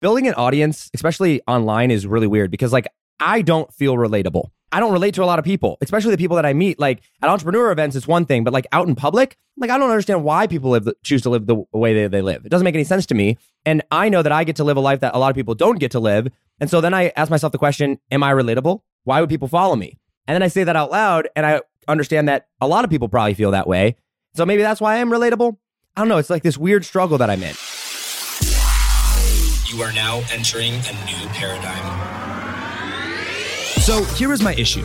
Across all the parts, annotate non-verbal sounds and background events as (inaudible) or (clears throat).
building an audience, especially online, is really weird because like I don't feel relatable. I don't relate to a lot of people, especially the people that I meet. Like at entrepreneur events, it's one thing, but like out in public, like I don't understand why people live choose to live the way they, they live. It doesn't make any sense to me. And I know that I get to live a life that a lot of people don't get to live. And so then I ask myself the question, am I relatable? Why would people follow me? And then I say that out loud and I understand that a lot of people probably feel that way. So maybe that's why I am relatable. I don't know. It's like this weird struggle that I'm in. You are now entering a new paradigm. So here is my issue.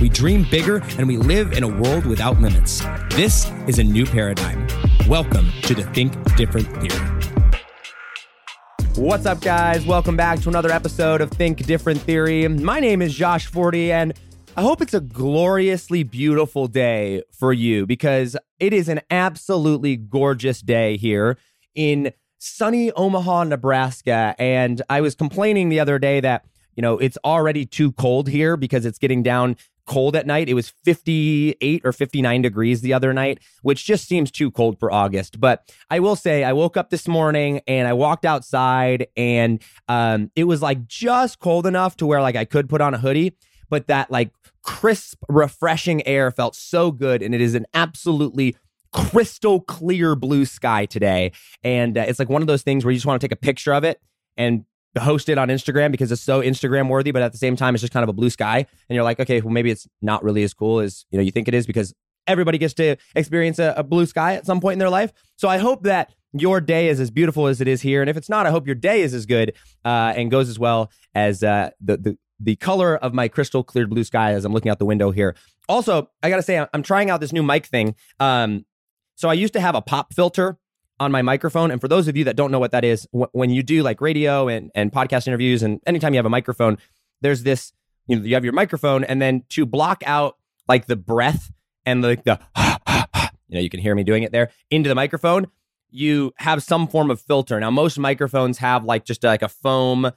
we dream bigger, and we live in a world without limits. This is a new paradigm. Welcome to the Think Different Theory. What's up, guys? Welcome back to another episode of Think Different Theory. My name is Josh Forti, and I hope it's a gloriously beautiful day for you because it is an absolutely gorgeous day here in sunny Omaha, Nebraska. And I was complaining the other day that, you know, it's already too cold here because it's getting down cold at night. It was 58 or 59 degrees the other night, which just seems too cold for August. But I will say, I woke up this morning and I walked outside and um, it was like just cold enough to where like I could put on a hoodie, but that like crisp, refreshing air felt so good. And it is an absolutely crystal clear blue sky today. And uh, it's like one of those things where you just want to take a picture of it and host it on Instagram because it's so Instagram worthy, but at the same time, it's just kind of a blue sky. And you're like, okay, well, maybe it's not really as cool as you know you think it is because everybody gets to experience a, a blue sky at some point in their life. So I hope that your day is as beautiful as it is here, and if it's not, I hope your day is as good uh, and goes as well as uh, the the the color of my crystal clear blue sky as I'm looking out the window here. Also, I gotta say, I'm trying out this new mic thing. Um, so I used to have a pop filter on my microphone. And for those of you that don't know what that is, wh- when you do like radio and, and podcast interviews, and anytime you have a microphone, there's this, you know, you have your microphone, and then to block out like the breath and like the, (laughs) you know, you can hear me doing it there into the microphone, you have some form of filter. Now, most microphones have like just like a foam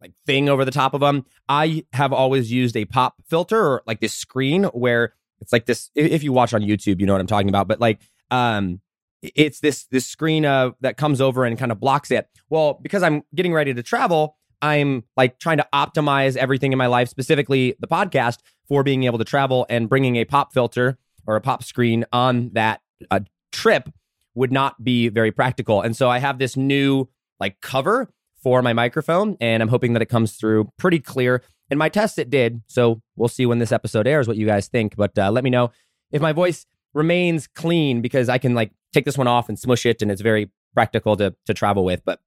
like thing over the top of them. I have always used a pop filter or like this screen where it's like this. If you watch on YouTube, you know what I'm talking about. But like, um, it's this this screen uh, that comes over and kind of blocks it. Well, because I'm getting ready to travel, I'm like trying to optimize everything in my life, specifically the podcast, for being able to travel and bringing a pop filter or a pop screen on that uh, trip would not be very practical. And so I have this new like cover for my microphone, and I'm hoping that it comes through pretty clear. In my test, it did. So we'll see when this episode airs what you guys think. But uh, let me know if my voice remains clean because I can like take this one off and smush it, and it's very practical to to travel with. But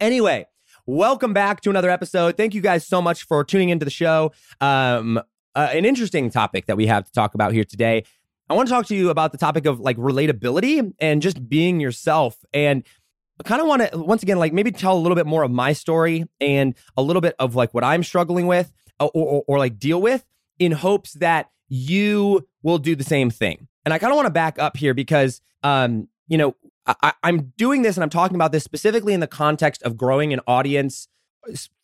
anyway, welcome back to another episode. Thank you guys so much for tuning into the show. Um, uh, an interesting topic that we have to talk about here today. I want to talk to you about the topic of like relatability and just being yourself. And I kind of want to once again like maybe tell a little bit more of my story and a little bit of like what I'm struggling with or, or, or like deal with in hopes that you will do the same thing. And I kind of want to back up here because, um, you know, I, I'm doing this and I'm talking about this specifically in the context of growing an audience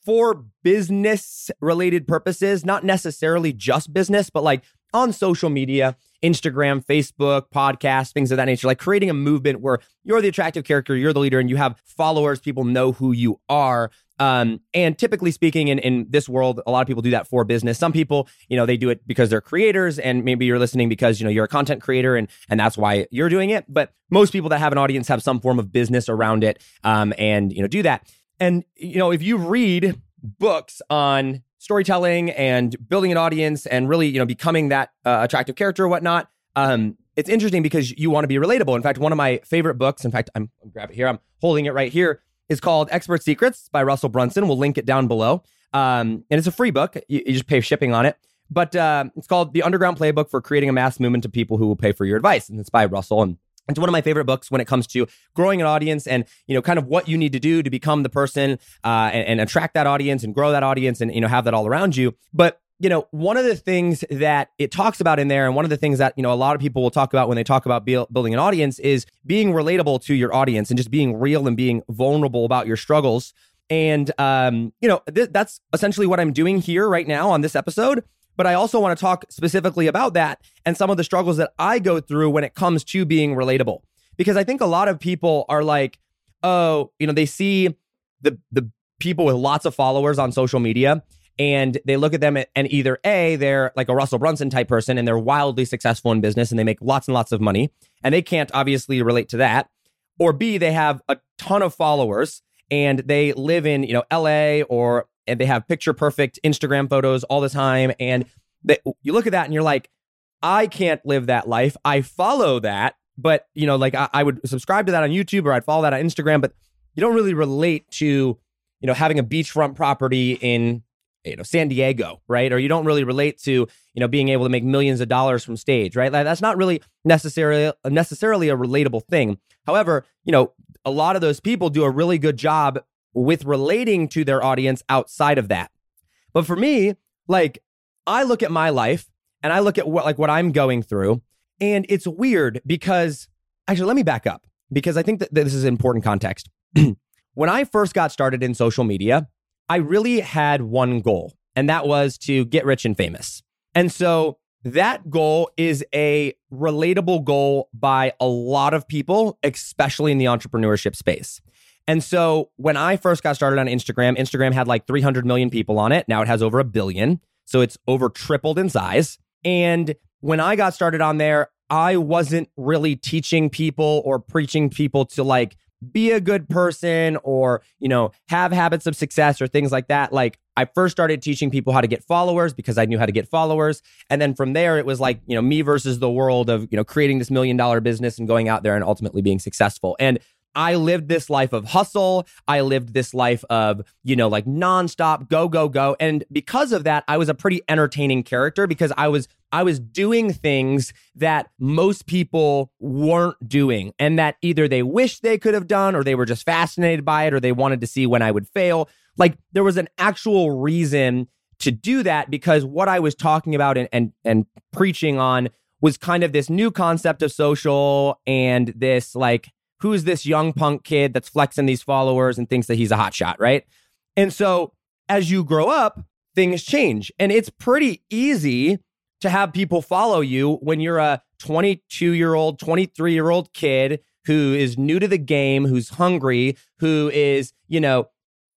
for business related purposes, not necessarily just business, but like on social media, Instagram, Facebook, podcast, things of that nature, like creating a movement where you're the attractive character, you're the leader, and you have followers, people know who you are. Um, and typically speaking, in, in this world, a lot of people do that for business. Some people, you know, they do it because they're creators, and maybe you're listening because you know you're a content creator, and and that's why you're doing it. But most people that have an audience have some form of business around it, um, and you know do that. And you know, if you read books on storytelling and building an audience and really you know becoming that uh, attractive character or whatnot, um, it's interesting because you want to be relatable. In fact, one of my favorite books, in fact, I'm, I'm grab it here, I'm holding it right here is called Expert Secrets by Russell Brunson. We'll link it down below. Um, and it's a free book. You, you just pay shipping on it. But uh, it's called The Underground Playbook for Creating a Mass Movement of People Who Will Pay for Your Advice. And it's by Russell. And It's one of my favorite books when it comes to growing an audience and you know kind of what you need to do to become the person uh, and, and attract that audience and grow that audience and you know have that all around you. But you know, one of the things that it talks about in there, and one of the things that, you know, a lot of people will talk about when they talk about building an audience is being relatable to your audience and just being real and being vulnerable about your struggles. And, um, you know, th- that's essentially what I'm doing here right now on this episode. But I also want to talk specifically about that and some of the struggles that I go through when it comes to being relatable. Because I think a lot of people are like, oh, you know, they see the the people with lots of followers on social media and they look at them and either A, they're like a Russell Brunson type person and they're wildly successful in business and they make lots and lots of money and they can't obviously relate to that. Or B, they have a ton of followers and they live in, you know, LA or and they have picture perfect Instagram photos all the time. And they, you look at that and you're like, I can't live that life. I follow that, but you know, like I, I would subscribe to that on YouTube or I'd follow that on Instagram, but you don't really relate to, you know, having a beachfront property in you know San Diego, right? Or you don't really relate to you know being able to make millions of dollars from stage, right? Like, that's not really necessarily necessarily a relatable thing. However, you know a lot of those people do a really good job with relating to their audience outside of that. But for me, like I look at my life and I look at what like what I'm going through, and it's weird because actually let me back up because I think that this is important context. (clears throat) when I first got started in social media, I really had one goal, and that was to get rich and famous. And so that goal is a relatable goal by a lot of people, especially in the entrepreneurship space. And so when I first got started on Instagram, Instagram had like 300 million people on it. Now it has over a billion. So it's over tripled in size. And when I got started on there, I wasn't really teaching people or preaching people to like be a good person or, you know, have habits of success or things like that. Like I first started teaching people how to get followers because I knew how to get followers. And then from there, it was like, you know, me versus the world of, you know, creating this million dollar business and going out there and ultimately being successful. And I lived this life of hustle. I lived this life of, you know, like nonstop go, go, go. And because of that, I was a pretty entertaining character because I was I was doing things that most people weren't doing and that either they wished they could have done or they were just fascinated by it or they wanted to see when I would fail. Like there was an actual reason to do that because what I was talking about and and, and preaching on was kind of this new concept of social and this like who's this young punk kid that's flexing these followers and thinks that he's a hot shot, right? And so as you grow up, things change. And it's pretty easy to have people follow you when you're a 22 year old, 23 year old kid who is new to the game, who's hungry, who is, you know,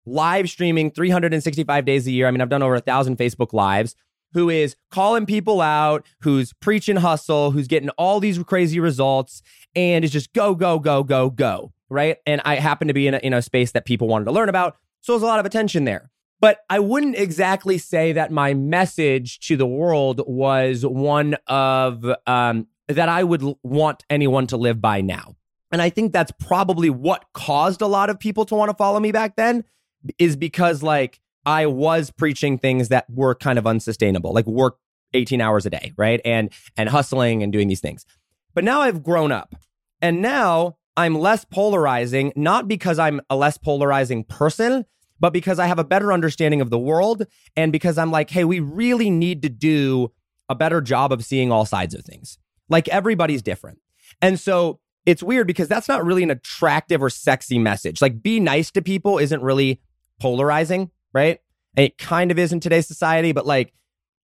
live streaming 365 days a year. I mean, I've done over a thousand Facebook lives, who is calling people out, who's preaching hustle, who's getting all these crazy results, and is just go, go, go, go, go. Right. And I happen to be in a, in a space that people wanted to learn about. So there's a lot of attention there. But I wouldn't exactly say that my message to the world was one of um, that I would want anyone to live by now. And I think that's probably what caused a lot of people to want to follow me back then, is because like I was preaching things that were kind of unsustainable, like work 18 hours a day, right? And and hustling and doing these things. But now I've grown up. And now I'm less polarizing, not because I'm a less polarizing person, but because I have a better understanding of the world and because I'm like, hey, we really need to do a better job of seeing all sides of things. Like everybody's different. And so it's weird because that's not really an attractive or sexy message. Like be nice to people isn't really polarizing, right? it kind of is in today's society, but like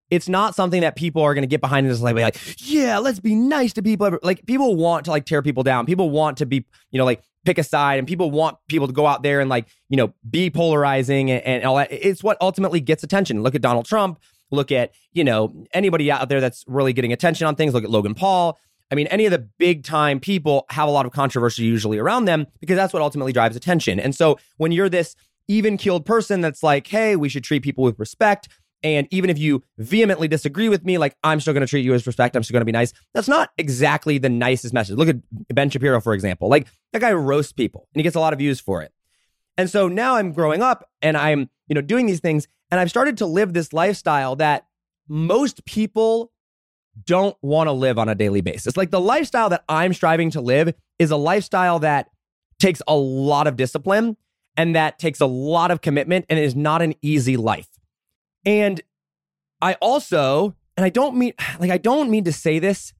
it's not something that people are going to get behind and just like, like, yeah, let's be nice to people. Like people want to like tear people down. People want to be, you know, like pick a side and people want people to go out there and like, you know, be polarizing and, and all that. It's what ultimately gets attention. Look at Donald Trump. Look at, you know, anybody out there that's really getting attention on things. Look at Logan Paul. I mean, any of the big time people have a lot of controversy usually around them because that's what ultimately drives attention. And so when you're this even keeled person that's like, hey, we should treat people with respect. And even if you vehemently disagree with me, like I'm still going to treat you as respect, I'm still going to be nice. That's not exactly the nicest message. Look at Ben Shapiro, for example. Like that guy roasts people and he gets a lot of views for it. And so now I'm growing up and I'm, you know, doing these things and I've started to live this lifestyle that most people don't want to live on a daily basis. Like the lifestyle that I'm striving to live is a lifestyle that takes a lot of discipline and that takes a lot of commitment and is not an easy life. And I also, and I don't mean (sighs) like I don't mean to say this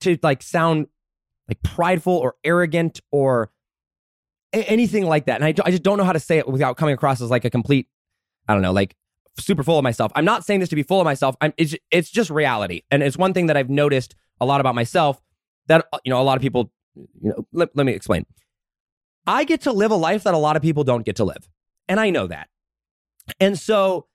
to like sound like prideful or arrogant or a- anything like that. And I, I just don't know how to say it without coming across as like a complete, I don't know, like super full of myself. I'm not saying this to be full of myself. I'm it's it's just reality. And it's one thing that I've noticed a lot about myself that uh, you know a lot of people you know let, let me explain. I get to live a life that a lot of people don't get to live. And I know that. And so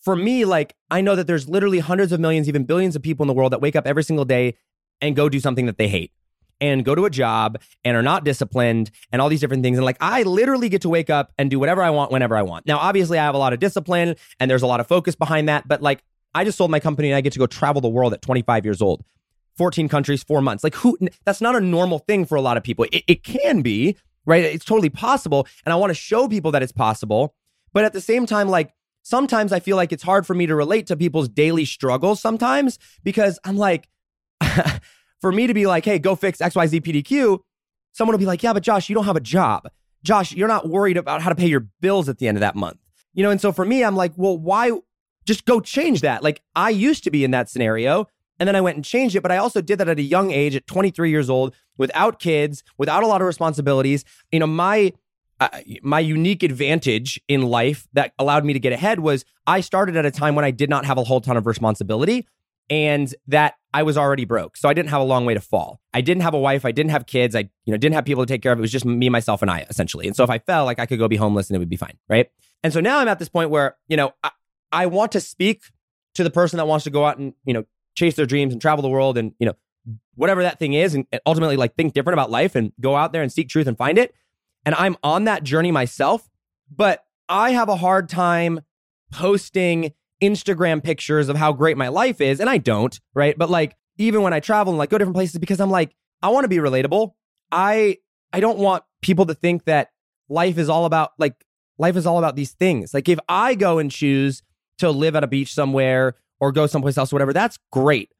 for me like I know that there's literally hundreds of millions even billions of people in the world that wake up every single day and go do something that they hate and go to a job and are not disciplined and all these different things. And like, I literally get to wake up and do whatever I want whenever I want. Now, obviously, I have a lot of discipline and there's a lot of focus behind that. But like, I just sold my company and I get to go travel the world at 25 years old, 14 countries, four months. Like, who, that's not a normal thing for a lot of people. It, it can be, right? It's totally possible. And I want to show people that it's possible. But at the same time, like, sometimes I feel like it's hard for me to relate to people's daily struggles sometimes because I'm like, (laughs) for me to be like, hey, go fix XYZ PDQ, someone will be like, yeah, but Josh, you don't have a job. Josh, you're not worried about how to pay your bills at the end of that month. You know, and so for me, I'm like, well, why just go change that? Like, I used to be in that scenario and then I went and changed it, but I also did that at a young age, at 23 years old, without kids, without a lot of responsibilities. You know, my uh, my unique advantage in life that allowed me to get ahead was I started at a time when I did not have a whole ton of responsibility and that I was already broke. So I didn't have a long way to fall. I didn't have a wife, I didn't have kids, I you know didn't have people to take care of. It was just me myself and I essentially. And so if I fell, like I could go be homeless and it would be fine, right? And so now I'm at this point where, you know, I, I want to speak to the person that wants to go out and, you know, chase their dreams and travel the world and, you know, whatever that thing is and ultimately like think different about life and go out there and seek truth and find it. And I'm on that journey myself, but I have a hard time posting Instagram pictures of how great my life is. And I don't, right? But like, even when I travel and like go different places, because I'm like, I want to be relatable. I I don't want people to think that life is all about like life is all about these things. Like if I go and choose to live at a beach somewhere or go someplace else, whatever, that's great.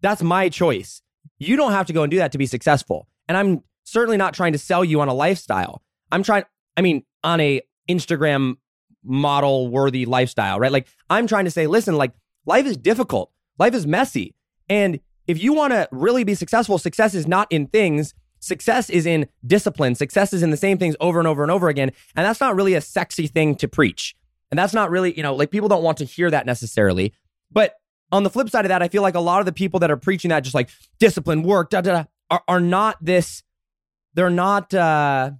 That's my choice. You don't have to go and do that to be successful. And I'm certainly not trying to sell you on a lifestyle. I'm trying, I mean, on a Instagram model worthy lifestyle, right? Like I'm trying to say, listen, like life is difficult, life is messy. And if you want to really be successful, success is not in things. Success is in discipline. Success is in the same things over and over and over again. And that's not really a sexy thing to preach. And that's not really, you know, like people don't want to hear that necessarily. But on the flip side of that, I feel like a lot of the people that are preaching that, just like discipline, work, da da da, are, are not this, they're not, uh,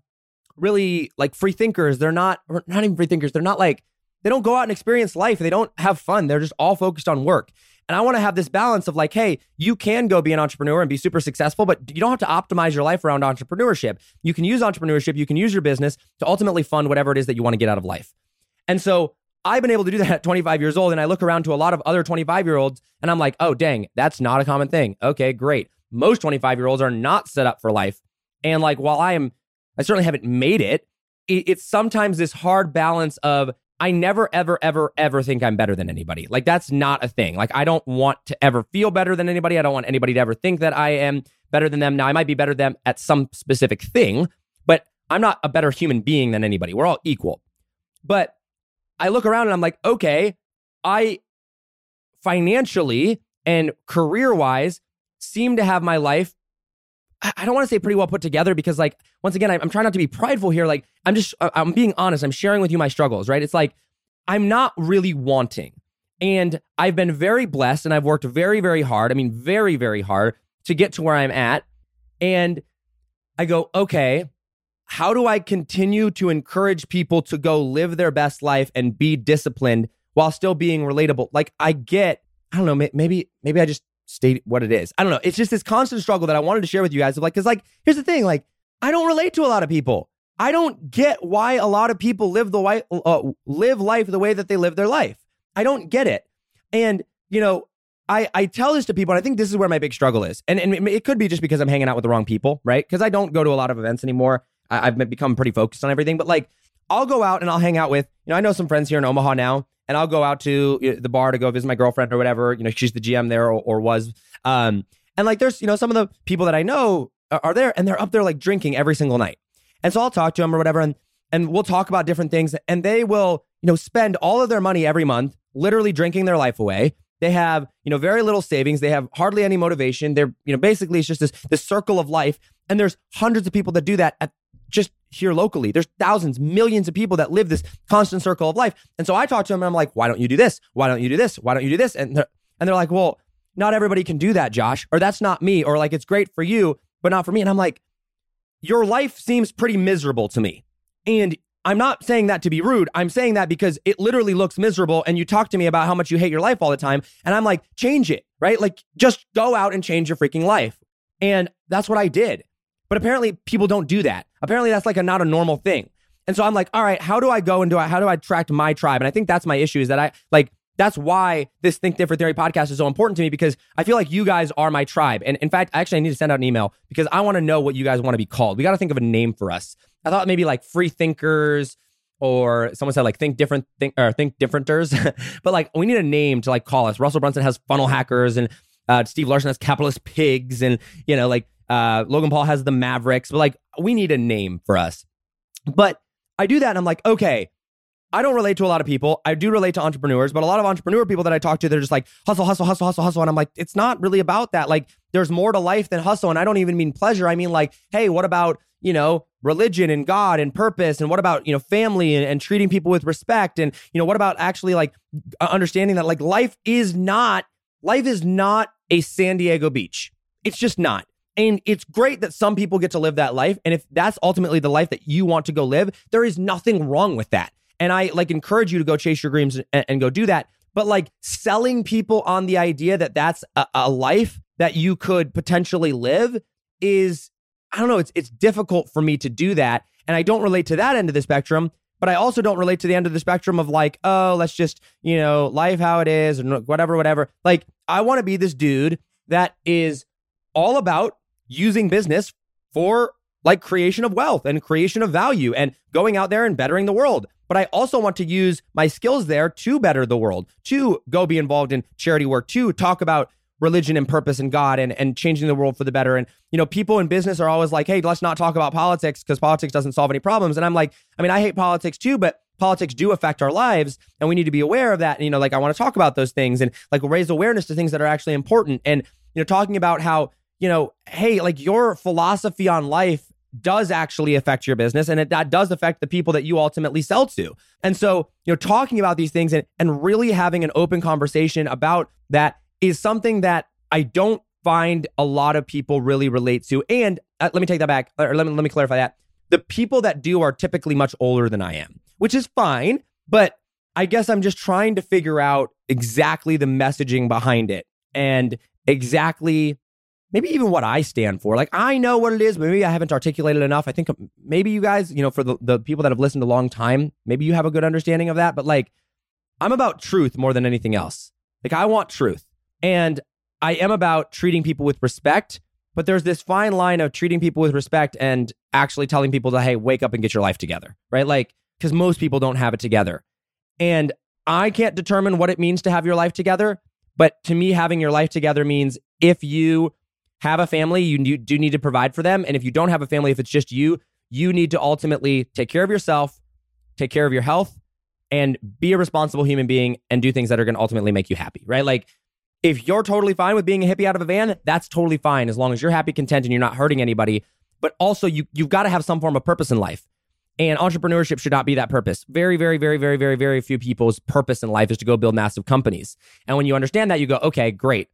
really like free thinkers. They're not, not even free thinkers. They're not like, they don't go out and experience life. They don't have fun. They're just all focused on work. And I want to have this balance of like, hey, you can go be an entrepreneur and be super successful, but you don't have to optimize your life around entrepreneurship. You can use entrepreneurship, you can use your business to ultimately fund whatever it is that you want to get out of life. And so I've been able to do that at 25 years old. And I look around to a lot of other 25 year olds and I'm like, oh, dang, that's not a common thing. Okay, great. Most 25 year olds are not set up for life. And like, while I am I certainly haven't made it. It's sometimes this hard balance of I never, ever, ever, ever think I'm better than anybody. Like that's not a thing. Like I don't want to ever feel better than anybody. I don't want anybody to ever think that I am better than them. Now I might be better than them at some specific thing, but I'm not a better human being than anybody. We're all equal. But I look around and I'm like, okay, I financially and career wise seem to have my life I don't want to say pretty well put together because, like, once again, I'm trying not to be prideful here. Like, I'm just, I'm being honest. I'm sharing with you my struggles, right? It's like, I'm not really wanting. And I've been very blessed and I've worked very, very hard. I mean, very, very hard to get to where I'm at. And I go, okay, how do I continue to encourage people to go live their best life and be disciplined while still being relatable? Like, I get, I don't know, maybe, maybe I just state what it is. I don't know. It's just this constant struggle that I wanted to share with you guys. Of like, because like, here's the thing: like, I don't relate to a lot of people. I don't get why a lot of people live the way, uh, live life the way that they live their life. I don't get it. And you know, I I tell this to people, and I think this is where my big struggle is. And and it could be just because I'm hanging out with the wrong people, right? Because I don't go to a lot of events anymore. I, I've become pretty focused on everything. But like, I'll go out and I'll hang out with, you know, I know some friends here in Omaha now, and I'll go out to the bar to go visit my girlfriend or whatever. You know, she's the GM there or, or was. Um, and like, there's you know some of the people that I know are, are there, and they're up there like drinking every single night. And so I'll talk to them or whatever, and and we'll talk about different things, and they will you know spend all of their money every month, literally drinking their life away. They have, you know, very little savings. They have hardly any motivation. They're, you know, basically it's just this this circle of life. And there's hundreds of people that do that at just here locally. There's thousands, millions of people that live this constant circle of life. And so I talk to them and I'm like, why don't you do this? Why don't you do this? Why don't you do this? And they're, and they're like, well, not everybody can do that, Josh, or that's not me, or like it's great for you, but not for me. And I'm like, your life seems pretty miserable to me. And I'm not saying that to be rude. I'm saying that because it literally looks miserable. And you talk to me about how much you hate your life all the time. And I'm like, change it, right? Like, just go out and change your freaking life. And that's what I did. But apparently, people don't do that. Apparently, that's like a not a normal thing. And so I'm like, all right, how do I go and do I, how do I attract my tribe? And I think that's my issue is that I like, that's why this Think Different Theory podcast is so important to me because I feel like you guys are my tribe. And in fact, actually, I need to send out an email because I want to know what you guys want to be called. We got to think of a name for us. I thought maybe like free thinkers or someone said like think different think or think differenters (laughs) but like we need a name to like call us russell brunson has funnel hackers and uh, steve larsen has capitalist pigs and you know like uh, logan paul has the mavericks but like we need a name for us but i do that and i'm like okay I don't relate to a lot of people. I do relate to entrepreneurs, but a lot of entrepreneur people that I talk to, they're just like hustle, hustle, hustle, hustle, hustle. And I'm like, it's not really about that. Like, there's more to life than hustle. And I don't even mean pleasure. I mean, like, hey, what about, you know, religion and God and purpose? And what about, you know, family and, and treating people with respect? And, you know, what about actually like understanding that like life is not, life is not a San Diego beach. It's just not. And it's great that some people get to live that life. And if that's ultimately the life that you want to go live, there is nothing wrong with that. And I like encourage you to go chase your dreams and, and go do that. But like selling people on the idea that that's a, a life that you could potentially live is, I don't know, it's, it's difficult for me to do that. And I don't relate to that end of the spectrum. But I also don't relate to the end of the spectrum of like, oh, let's just, you know, life how it is and whatever, whatever. Like, I want to be this dude that is all about using business for like creation of wealth and creation of value and going out there and bettering the world but I also want to use my skills there to better the world, to go be involved in charity work, to talk about religion and purpose and God and, and changing the world for the better. And, you know, people in business are always like, hey, let's not talk about politics because politics doesn't solve any problems. And I'm like, I mean, I hate politics too, but politics do affect our lives and we need to be aware of that. And, you know, like I want to talk about those things and like raise awareness to things that are actually important. And, you know, talking about how, you know, hey, like your philosophy on life does actually affect your business and it, that does affect the people that you ultimately sell to. And so, you know, talking about these things and, and really having an open conversation about that is something that I don't find a lot of people really relate to. And uh, let me take that back, or let me, let me clarify that. The people that do are typically much older than I am, which is fine. But I guess I'm just trying to figure out exactly the messaging behind it and exactly maybe even what I stand for. Like I know what it is, maybe I haven't articulated enough. I think um, maybe you guys, you know, for the, the people that have listened a long time, maybe you have a good understanding of that. But like I'm about truth more than anything else. Like I want truth. And I am about treating people with respect, but there's this fine line of treating people with respect and actually telling people to, hey, wake up and get your life together. Right. Like, because most people don't have it together. And I can't determine what it means to have your life together. But to me, having your life together means if you have a family, you do need to provide for them. And if you don't have a family, if it's just you, you need to ultimately take care of yourself, take care of your health, and be a responsible human being and do things that are going to ultimately make you happy, right? Like, if you're totally fine with being a hippie out of a van, that's totally fine as long as you're happy, content, and you're not hurting anybody. But also, you you've got to have some form of purpose in life. And entrepreneurship should not be that purpose. Very, very, very, very, very, very few people's purpose in life is to go build massive companies. And when you understand that, you go, okay, great.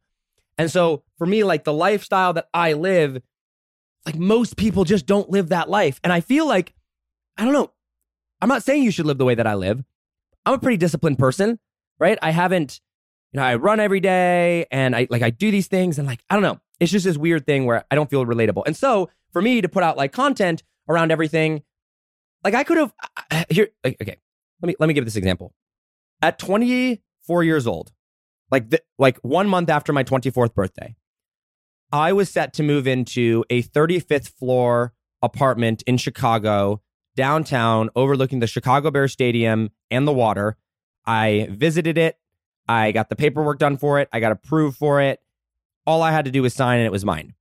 And so for me, like the lifestyle that I live, like most people just don't live that life. And I feel like, I don't know, I'm not saying you should live the way that I live. I'm a pretty disciplined person, right? I haven't, you know, I run every day and I like, I do these things and like, I don't know. It's just this weird thing where I don't feel relatable. And so for me to put out like content around everything, like I could have, here, okay, let me, let me give this example. At 24 years old, like the, like one month after my 24th birthday, I was set to move into a 35th floor apartment in Chicago, downtown, overlooking the Chicago Bears Stadium and the water. I visited it. I got the paperwork done for it. I got approved for it. All I had to do was sign and it was mine.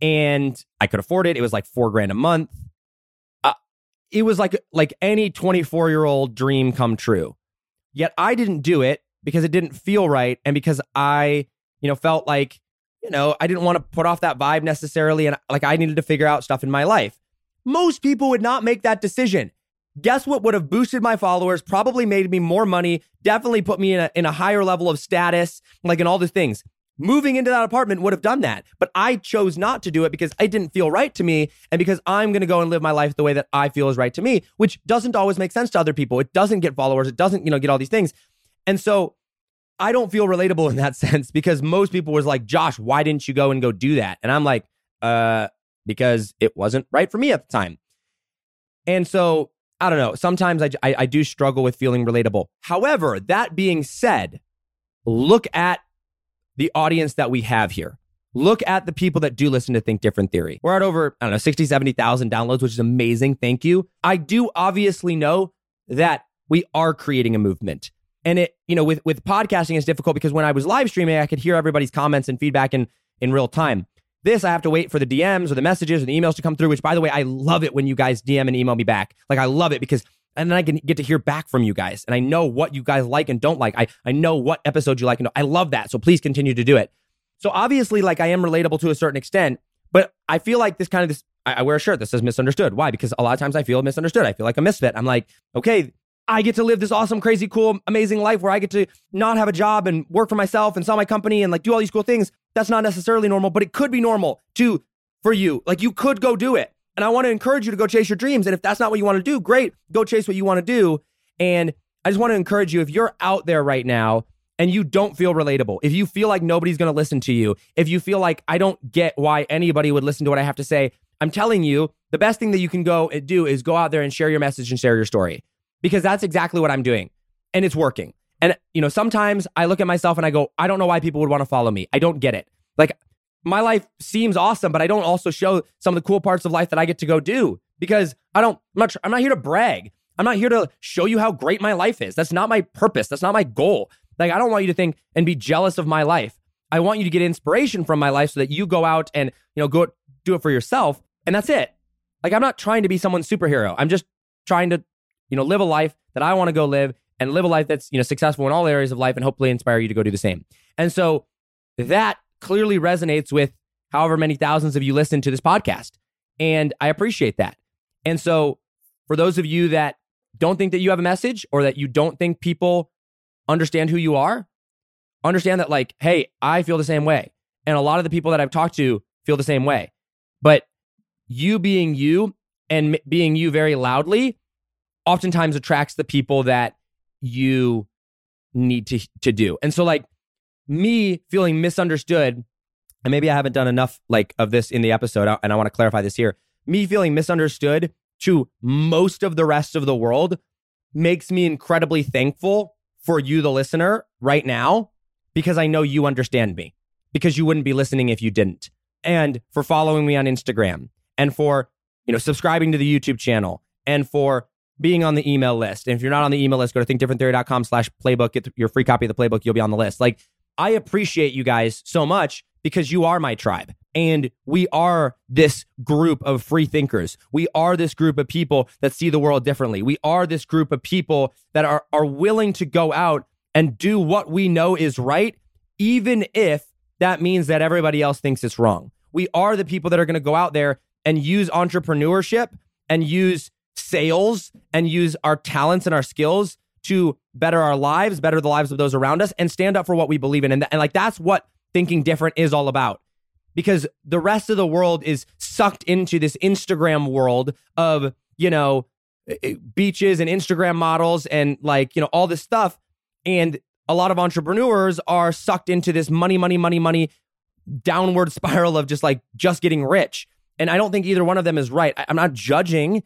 And I could afford it. It was like four grand a month. Uh, it was like like any 24 year old dream come true. Yet I didn't do it because it didn't feel right and because I, you know, felt like, you know, I didn't want to put off that vibe necessarily and like I needed to figure out stuff in my life. Most people would not make that decision. Guess what would have boosted my followers, probably made me more money, definitely put me in a, in a higher level of status, like in all the things. Moving into that apartment would have done that, but I chose not to do it because it didn't feel right to me and because I'm going to go and live my life the way that I feel is right to me, which doesn't always make sense to other people. It doesn't get followers, it doesn't, you know, get all these things. And so I don't feel relatable in that (laughs) sense because most people was like, "Josh, why didn't you go and go do that?" And I'm like, "Uh, because it wasn't right for me at the time." And so I don't know. Sometimes I, I, I do struggle with feeling relatable. However, that being said, look at the audience that we have here. Look at the people that do listen to Think Different Theory. We're at over, I don't know, 60, 70,000 downloads, which is amazing. Thank you. I do obviously know that we are creating a movement. And it, you know, with, with podcasting, it's difficult because when I was live streaming, I could hear everybody's comments and feedback in, in real time. This, I have to wait for the DMs or the messages or the emails to come through, which, by the way, I love it when you guys DM and email me back. Like, I love it because, and then I can get to hear back from you guys. And I know what you guys like and don't like. I, I know what episodes you like. And I love that. So please continue to do it. So obviously, like, I am relatable to a certain extent, but I feel like this kind of this, I wear a shirt that says misunderstood. Why? Because a lot of times I feel misunderstood. I feel like a misfit. I'm like, okay, I get to live this awesome, crazy, cool, amazing life where I get to not have a job and work for myself and sell my company and like do all these cool things. That's not necessarily normal, but it could be normal to for you. Like you could go do it. And I want to encourage you to go chase your dreams. And if that's not what you want to do, great, go chase what you want to do. And I just want to encourage you if you're out there right now and you don't feel relatable, if you feel like nobody's going to listen to you, if you feel like I don't get why anybody would listen to what I have to say, I'm telling you, the best thing that you can go and do is go out there and share your message and share your story because that's exactly what I'm doing and it's working. And, you know, sometimes I look at myself and I go, I don't know why people would want to follow me. I don't get it. Like, my life seems awesome, but I don't also show some of the cool parts of life that I get to go do because I don't, I'm not, I'm not here to brag. I'm not here to show you how great my life is. That's not my purpose. That's not my goal. Like, I don't want you to think and be jealous of my life. I want you to get inspiration from my life so that you go out and, you know, go do it for yourself. And that's it. Like, I'm not trying to be someone's superhero. I'm just trying to, you know, live a life that I want to go live and live a life that's, you know, successful in all areas of life and hopefully inspire you to go do the same. And so that clearly resonates with however many thousands of you listen to this podcast. And I appreciate that. And so, for those of you that don't think that you have a message or that you don't think people understand who you are, understand that, like, hey, I feel the same way. And a lot of the people that I've talked to feel the same way. But you being you and being you very loudly oftentimes attracts the people that you need to, to do. And so, like, me feeling misunderstood, and maybe I haven't done enough like of this in the episode, and I want to clarify this here. Me feeling misunderstood to most of the rest of the world makes me incredibly thankful for you, the listener, right now, because I know you understand me, because you wouldn't be listening if you didn't. And for following me on Instagram, and for you know subscribing to the YouTube channel, and for being on the email list. And if you're not on the email list, go to thinkdifferenttheory.com slash playbook. Get your free copy of the playbook. You'll be on the list. Like I appreciate you guys so much because you are my tribe. And we are this group of free thinkers. We are this group of people that see the world differently. We are this group of people that are, are willing to go out and do what we know is right, even if that means that everybody else thinks it's wrong. We are the people that are going to go out there and use entrepreneurship and use sales and use our talents and our skills to better our lives, better the lives of those around us, and stand up for what we believe in. And, th- and like that's what thinking different is all about. Because the rest of the world is sucked into this Instagram world of, you know, beaches and Instagram models and like, you know, all this stuff. And a lot of entrepreneurs are sucked into this money, money, money, money downward (laughs) spiral of just like just getting rich. And I don't think either one of them is right. I- I'm not judging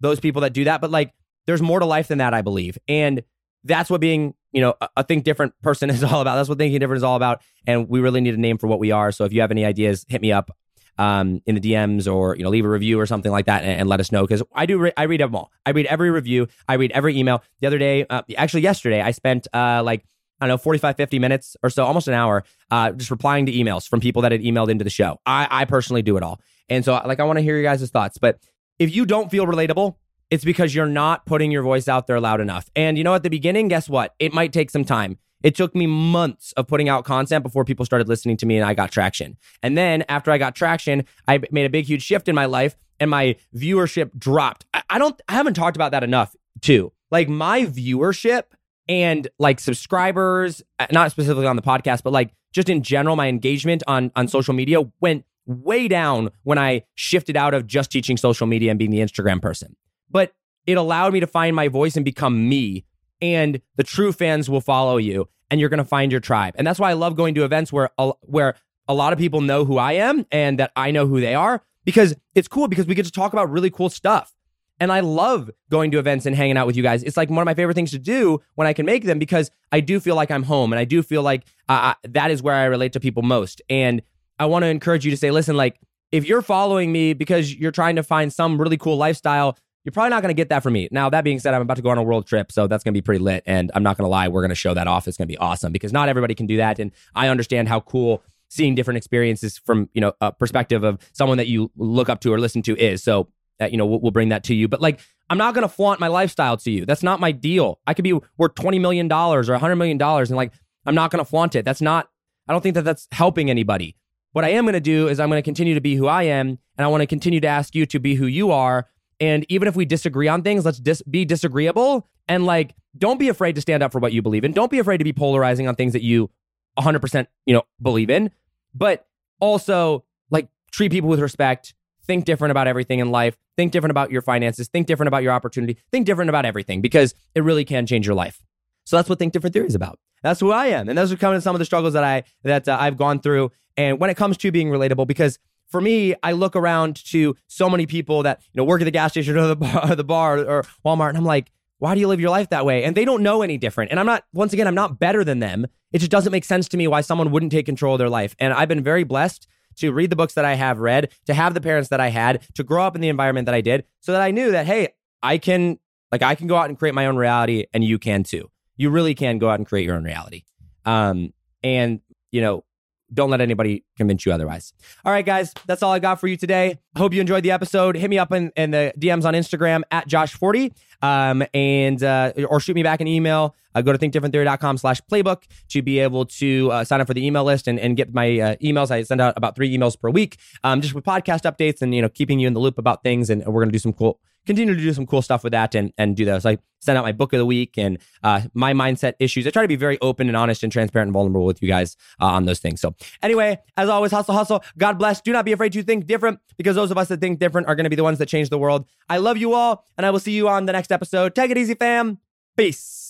those people that do that, but like there's more to life than that, I believe. And that's what being, you know, a, think different person (laughs) is all about. That's what thinking different is all about. And we really need a name for what we are. So if you have any ideas, hit me up. um, in the DMs or you know leave a review or something like that and, and let us know because I do re- I read them all. I read every review. I read every email. The other day, uh, actually yesterday, I spent uh, like I don't know, 45, 50 minutes or so, almost an hour, uh, just replying to emails from people that had emailed into the show. I, I personally do it all. And so, like, I want to hear your guys' thoughts. But if you don't feel relatable, it's because you're not putting your voice out there loud enough. And you know, at the beginning, guess what? It might take some time. It took me months of putting out content before people started listening to me and I got traction. And then after I got traction, I made a big, huge shift in my life and my viewership dropped. I, don't, I haven't talked about that enough too. Like my viewership and like subscribers, uh, not specifically on the podcast, but like just in general, my engagement on on social media went way down when I shifted out of just teaching social media and being the Instagram person. But it allowed me to find my voice and become me. And the true fans will follow you, and you're going to find your tribe. And that's why I love going to events where where a lot of people know who I am and that I know who they are because it's cool because we get to talk about really cool stuff. And I love going to events and hanging out with you guys. It's like one of my favorite things to do when I can make them because I do feel like I'm home and I do feel like uh, that is where I relate to people most. And I want to encourage you to say, listen, like if you're following me because you're trying to find some really cool lifestyle, you're probably not going to get that from me. Now, that being said, I'm about to go on a world trip, so that's going to be pretty lit. And I'm not going to lie, we're going to show that off. It's going to be awesome because not everybody can do that. And I understand how cool seeing different experiences from you know a perspective of someone that you look up to or listen to is. So uh, you know, we'll, we'll bring that to you. But like, I'm not going to flaunt my lifestyle to you. That's not my deal. I could be worth $20 million or $100 million and like, I'm not going to flaunt it. That's not, I don't think that that's helping anybody. What I am going to do is I'm going to continue to be who I am and I want to continue to ask you to be who you are. And even if we disagree on things, let's dis- be disagreeable and like, don't be afraid to stand up for what you believe in. Don't be afraid to be polarizing on things that you 100%, you know, believe in. But also like treat people with respect, think different about everything in life, think different about your finances, think different about your opportunity, think different about everything because it really can change your life. So that's what Think Different Theory is about. That's who I am, and those are coming to some of the struggles that I that uh, I've gone through. And when it comes to being relatable, because for me, I look around to so many people that you know work at the gas station or the bar, or the bar or Walmart, and I'm like, why do you live your life that way? And they don't know any different. And I'm not, once again, I'm not better than them. It just doesn't make sense to me why someone wouldn't take control of their life. And I've been very blessed to read the books that I have read, to have the parents that I had, to grow up in the environment that I did, so that I knew that, hey, I can, like, I can go out and create my own reality, and you can too. You really can go out and create your own reality. Um, and, you know, don't let anybody convince you otherwise. All right, guys, that's all I got for you today. Hope you enjoyed the episode. Hit me up in, in the DMs on Instagram at Josh Forti um, and uh, or shoot me back an email. Uh, go to thinkdifferenttheory.com slash playbook to be able to uh, sign up for the email list and, and get my uh, emails. I send out about three emails per week um, just with podcast updates and, you know, keeping you in the loop about things. And we're going to do some cool continue to do some cool stuff with that and, and do those. I send out my book of the week and uh, my mindset issues. I try to be very open and honest and transparent and vulnerable with you guys uh, on those things. So, anyway, as always, hustle, hustle. God bless. Do not be afraid to think different because those of us that think different are going to be the ones that change the world. I love you all, and I will see you on the next episode. Take it easy, fam. Peace.